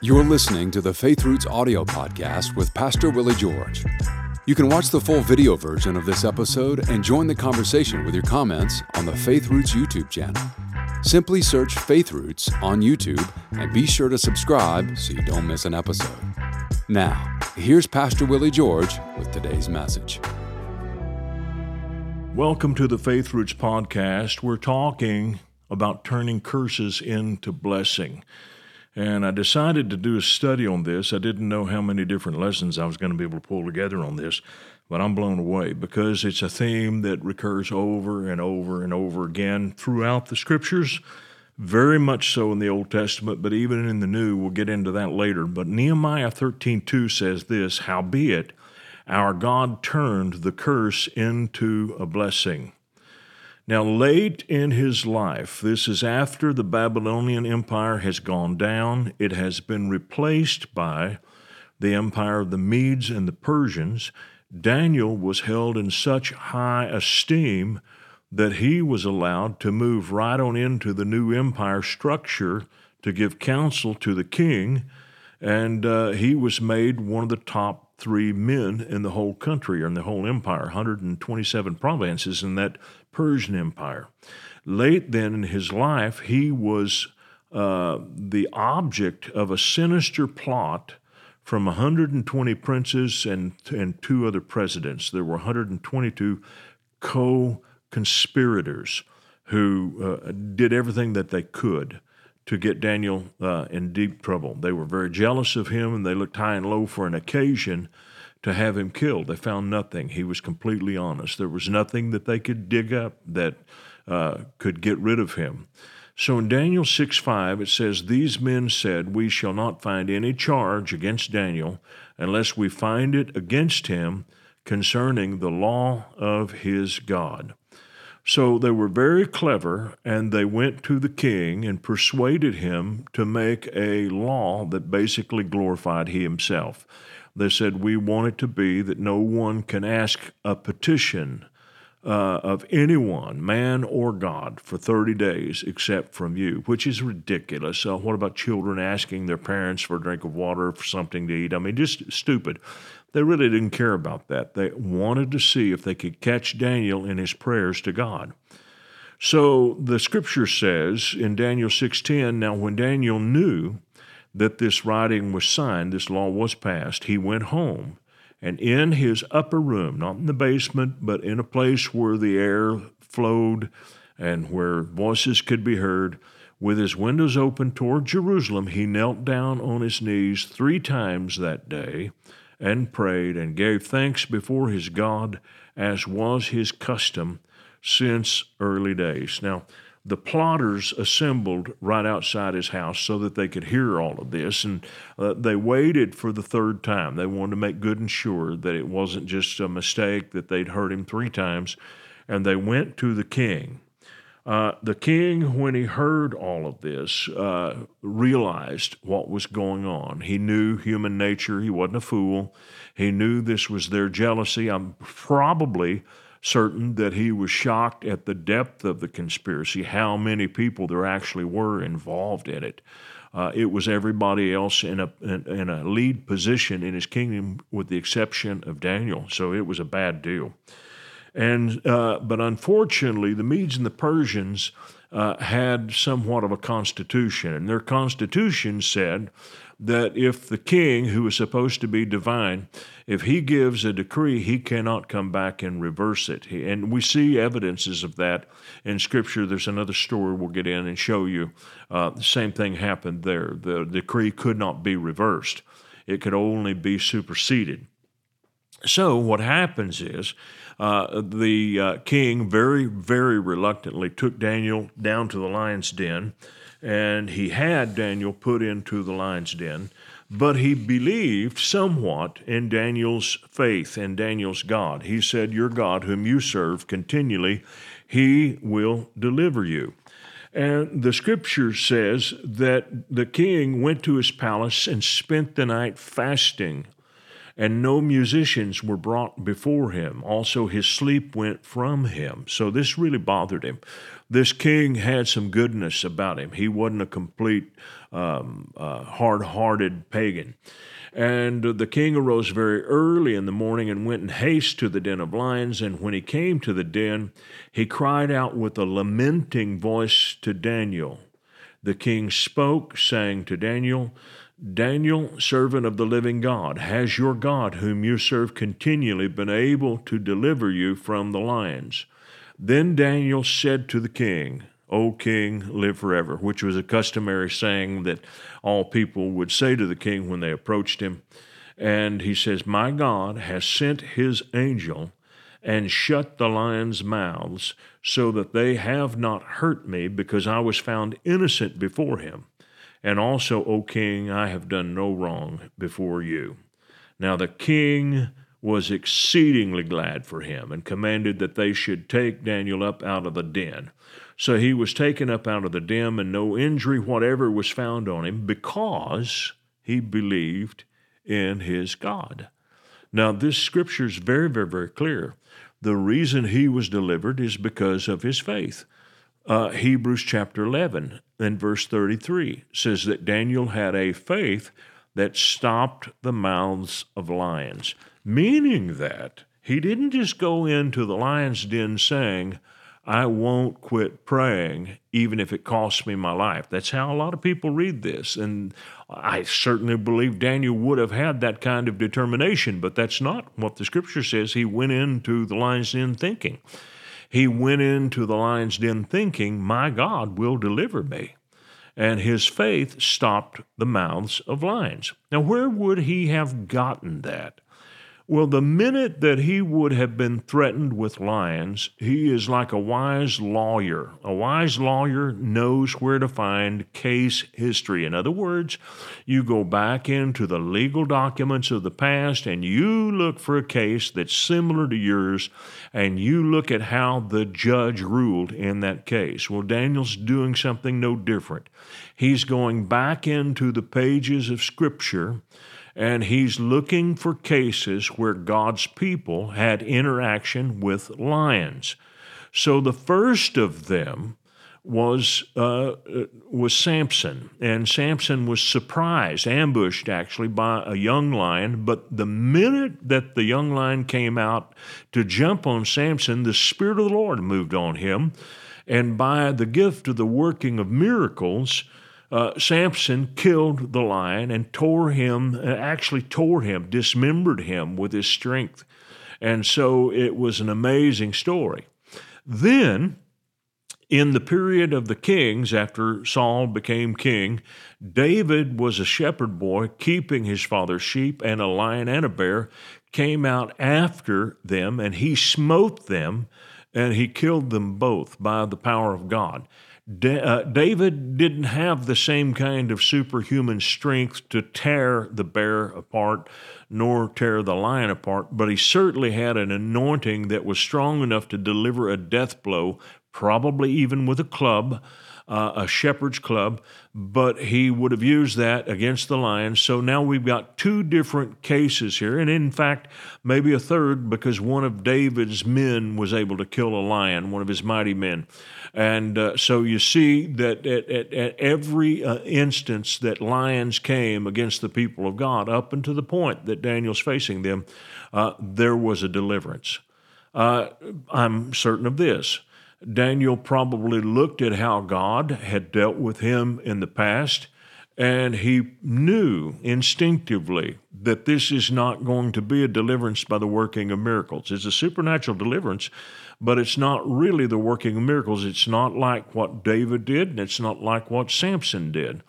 You're listening to the Faith Roots audio podcast with Pastor Willie George. You can watch the full video version of this episode and join the conversation with your comments on the Faith Roots YouTube channel. Simply search Faith Roots on YouTube and be sure to subscribe so you don't miss an episode. Now, here's Pastor Willie George with today's message. Welcome to the Faith Roots podcast. We're talking about turning curses into blessing. And I decided to do a study on this. I didn't know how many different lessons I was going to be able to pull together on this, but I'm blown away because it's a theme that recurs over and over and over again throughout the scriptures, very much so in the Old Testament, but even in the New. We'll get into that later. But Nehemiah 13:2 says this, howbeit our God turned the curse into a blessing. Now, late in his life, this is after the Babylonian Empire has gone down, it has been replaced by the empire of the Medes and the Persians. Daniel was held in such high esteem that he was allowed to move right on into the new empire structure to give counsel to the king, and uh, he was made one of the top three men in the whole country or in the whole empire, 127 provinces in that Persian Empire. Late then in his life, he was uh, the object of a sinister plot from 120 princes and, and two other presidents. There were 122 co conspirators who uh, did everything that they could to get Daniel uh, in deep trouble. They were very jealous of him and they looked high and low for an occasion to have him killed. They found nothing. He was completely honest. There was nothing that they could dig up that uh, could get rid of him. So in Daniel 6 5, it says, These men said, We shall not find any charge against Daniel unless we find it against him concerning the law of his God. So they were very clever, and they went to the king and persuaded him to make a law that basically glorified he himself. They said, We want it to be that no one can ask a petition uh, of anyone, man or God, for 30 days except from you, which is ridiculous. Uh, what about children asking their parents for a drink of water, for something to eat? I mean, just stupid. They really didn't care about that. They wanted to see if they could catch Daniel in his prayers to God. So the scripture says in Daniel 6:10, now when Daniel knew that this writing was signed, this law was passed, he went home. And in his upper room, not in the basement, but in a place where the air flowed and where voices could be heard, with his windows open toward Jerusalem, he knelt down on his knees three times that day and prayed and gave thanks before his God, as was his custom since early days. Now, the plotters assembled right outside his house so that they could hear all of this. And uh, they waited for the third time. They wanted to make good and sure that it wasn't just a mistake, that they'd heard him three times. And they went to the king. Uh, the king, when he heard all of this, uh, realized what was going on. He knew human nature. He wasn't a fool. He knew this was their jealousy. I'm probably certain that he was shocked at the depth of the conspiracy, how many people there actually were involved in it. Uh, it was everybody else in a in, in, a lead position in his kingdom, with the exception of Daniel. So it was a bad deal. And uh, but unfortunately, the Medes and the Persians uh, had somewhat of a constitution, and their constitution said that if the king, who is supposed to be divine, if he gives a decree, he cannot come back and reverse it. And we see evidences of that in Scripture. There's another story we'll get in and show you. Uh, the same thing happened there. The decree could not be reversed, it could only be superseded. So, what happens is uh, the uh, king very, very reluctantly took Daniel down to the lion's den and he had Daniel put into the lion's den, but he believed somewhat in Daniel's faith and Daniel's God. He said, Your God, whom you serve continually, he will deliver you. And the scripture says that the king went to his palace and spent the night fasting and no musicians were brought before him. Also, his sleep went from him. So, this really bothered him. This king had some goodness about him. He wasn't a complete um, uh, hard hearted pagan. And the king arose very early in the morning and went in haste to the den of lions. And when he came to the den, he cried out with a lamenting voice to Daniel. The king spoke, saying to Daniel, Daniel, servant of the living God, has your God, whom you serve continually, been able to deliver you from the lions? Then Daniel said to the king, O king, live forever, which was a customary saying that all people would say to the king when they approached him. And he says, My God has sent his angel and shut the lions' mouths so that they have not hurt me because I was found innocent before him. And also, O king, I have done no wrong before you. Now the king was exceedingly glad for him and commanded that they should take Daniel up out of the den. So he was taken up out of the den, and no injury whatever was found on him because he believed in his God. Now, this scripture is very, very, very clear. The reason he was delivered is because of his faith. Uh, Hebrews chapter 11 and verse 33 says that Daniel had a faith that stopped the mouths of lions, meaning that he didn't just go into the lion's den saying, I won't quit praying, even if it costs me my life. That's how a lot of people read this. And I certainly believe Daniel would have had that kind of determination, but that's not what the scripture says. He went into the lion's den thinking. He went into the lion's den thinking, My God will deliver me. And his faith stopped the mouths of lions. Now, where would he have gotten that? Well, the minute that he would have been threatened with lions, he is like a wise lawyer. A wise lawyer knows where to find case history. In other words, you go back into the legal documents of the past and you look for a case that's similar to yours and you look at how the judge ruled in that case. Well, Daniel's doing something no different. He's going back into the pages of Scripture and he's looking for cases where God's people had interaction with lions. So the first of them was uh, was Samson, and Samson was surprised, ambushed actually by a young lion. But the minute that the young lion came out to jump on Samson, the Spirit of the Lord moved on him, and by the gift of the working of miracles, uh, Samson killed the lion and tore him, uh, actually tore him, dismembered him with his strength. And so it was an amazing story. Then, in the period of the kings, after Saul became king, David was a shepherd boy keeping his father's sheep, and a lion and a bear came out after them, and he smote them, and he killed them both by the power of God. Da- uh, David didn't have the same kind of superhuman strength to tear the bear apart nor tear the lion apart, but he certainly had an anointing that was strong enough to deliver a death blow, probably even with a club uh, a shepherd's club, but he would have used that against the lions. So now we've got two different cases here, and in fact, maybe a third because one of David's men was able to kill a lion, one of his mighty men. And uh, so you see that at, at, at every uh, instance that lions came against the people of God, up until the point that Daniel's facing them, uh, there was a deliverance. Uh, I'm certain of this Daniel probably looked at how God had dealt with him in the past, and he knew instinctively that this is not going to be a deliverance by the working of miracles. It's a supernatural deliverance, but it's not really the working of miracles. It's not like what David did, and it's not like what Samson did.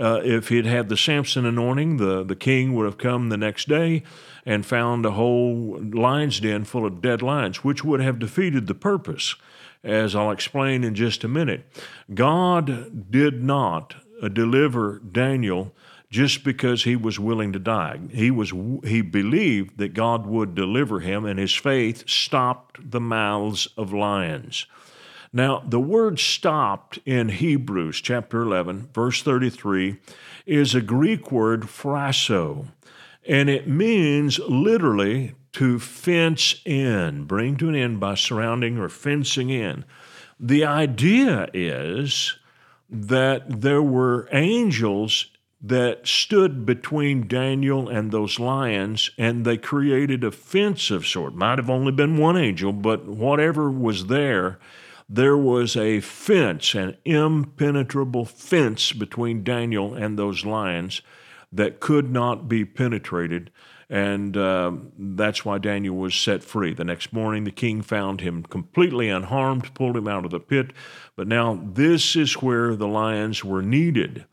Uh, if he'd had the Samson anointing, the, the king would have come the next day and found a whole lion's den full of dead lions, which would have defeated the purpose as I'll explain in just a minute. God did not uh, deliver Daniel just because he was willing to die. He was he believed that God would deliver him and his faith stopped the mouths of lions. Now, the word stopped in Hebrews chapter 11, verse 33 is a Greek word phrasso. And it means literally to fence in, bring to an end by surrounding or fencing in. The idea is that there were angels that stood between Daniel and those lions, and they created a fence of sort. Might have only been one angel, but whatever was there, there was a fence, an impenetrable fence between Daniel and those lions that could not be penetrated. And uh, that's why Daniel was set free. The next morning, the king found him completely unharmed, pulled him out of the pit. But now, this is where the lions were needed.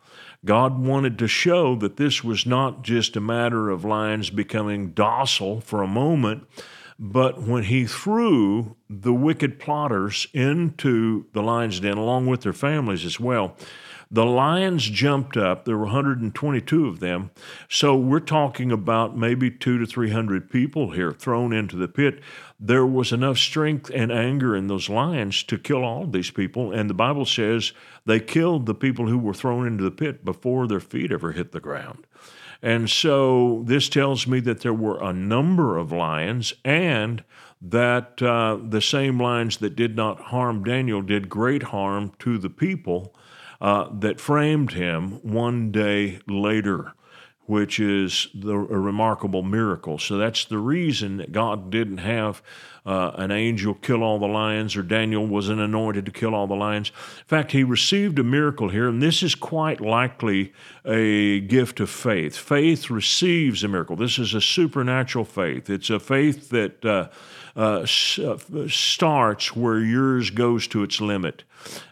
God wanted to show that this was not just a matter of lions becoming docile for a moment, but when he threw the wicked plotters into the lion's den, along with their families as well, the lions jumped up. There were 122 of them. So we're talking about maybe two to 300 people here thrown into the pit. There was enough strength and anger in those lions to kill all of these people. And the Bible says they killed the people who were thrown into the pit before their feet ever hit the ground. And so this tells me that there were a number of lions and that uh, the same lions that did not harm Daniel did great harm to the people uh, that framed him one day later, which is the, a remarkable miracle. So that's the reason that God didn't have uh, an angel kill all the lions or Daniel wasn't anointed to kill all the lions. In fact, he received a miracle here, and this is quite likely a gift of faith. Faith receives a miracle. This is a supernatural faith. It's a faith that uh, uh, uh starts where yours goes to its limit.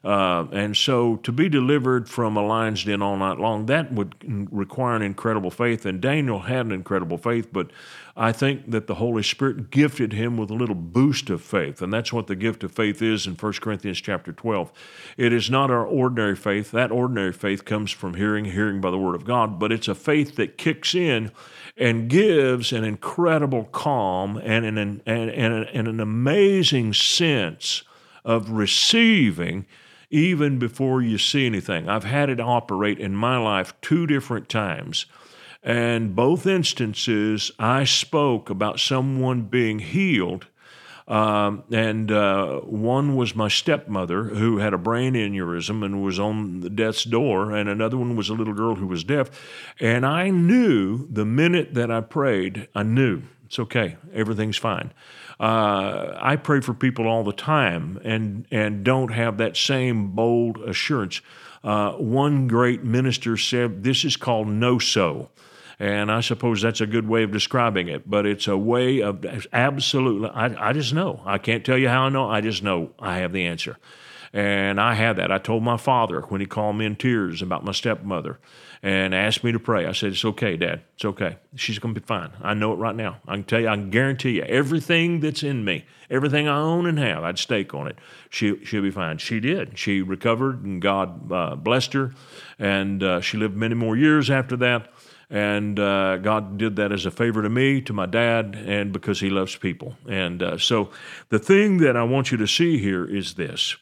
Uh, and so to be delivered from a lion's den all night long, that would require an incredible faith. And Daniel had an incredible faith, but I think that the Holy Spirit gifted him with a little boost of faith. And that's what the gift of faith is in 1 Corinthians chapter 12. It is not our ordinary faith. That ordinary faith comes from hearing, hearing by the word of God, but it's a faith that kicks in and gives an incredible calm and an, and, and, and an amazing sense of receiving even before you see anything. I've had it operate in my life two different times. And both instances, I spoke about someone being healed. Um, and uh, one was my stepmother who had a brain aneurysm and was on the death's door, and another one was a little girl who was deaf. And I knew the minute that I prayed, I knew it's okay, everything's fine. Uh, I pray for people all the time and, and don't have that same bold assurance. Uh, one great minister said, This is called know so. And I suppose that's a good way of describing it, but it's a way of absolutely, I, I just know. I can't tell you how I know, I just know I have the answer. And I had that. I told my father when he called me in tears about my stepmother and asked me to pray. I said, It's okay, Dad. It's okay. She's going to be fine. I know it right now. I can tell you, I can guarantee you, everything that's in me, everything I own and have, I'd stake on it. She, she'll be fine. She did. She recovered, and God uh, blessed her. And uh, she lived many more years after that. And uh, God did that as a favor to me, to my dad, and because He loves people. And uh, so the thing that I want you to see here is this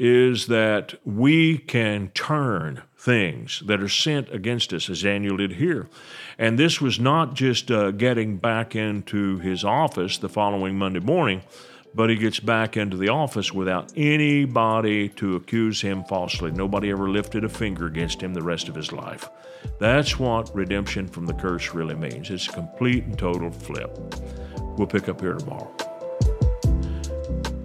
is that we can turn things that are sent against us, as Daniel did here. And this was not just uh, getting back into his office the following Monday morning, but he gets back into the office without anybody to accuse him falsely. Nobody ever lifted a finger against him the rest of his life. That's what redemption from the curse really means. It's a complete and total flip. We'll pick up here tomorrow.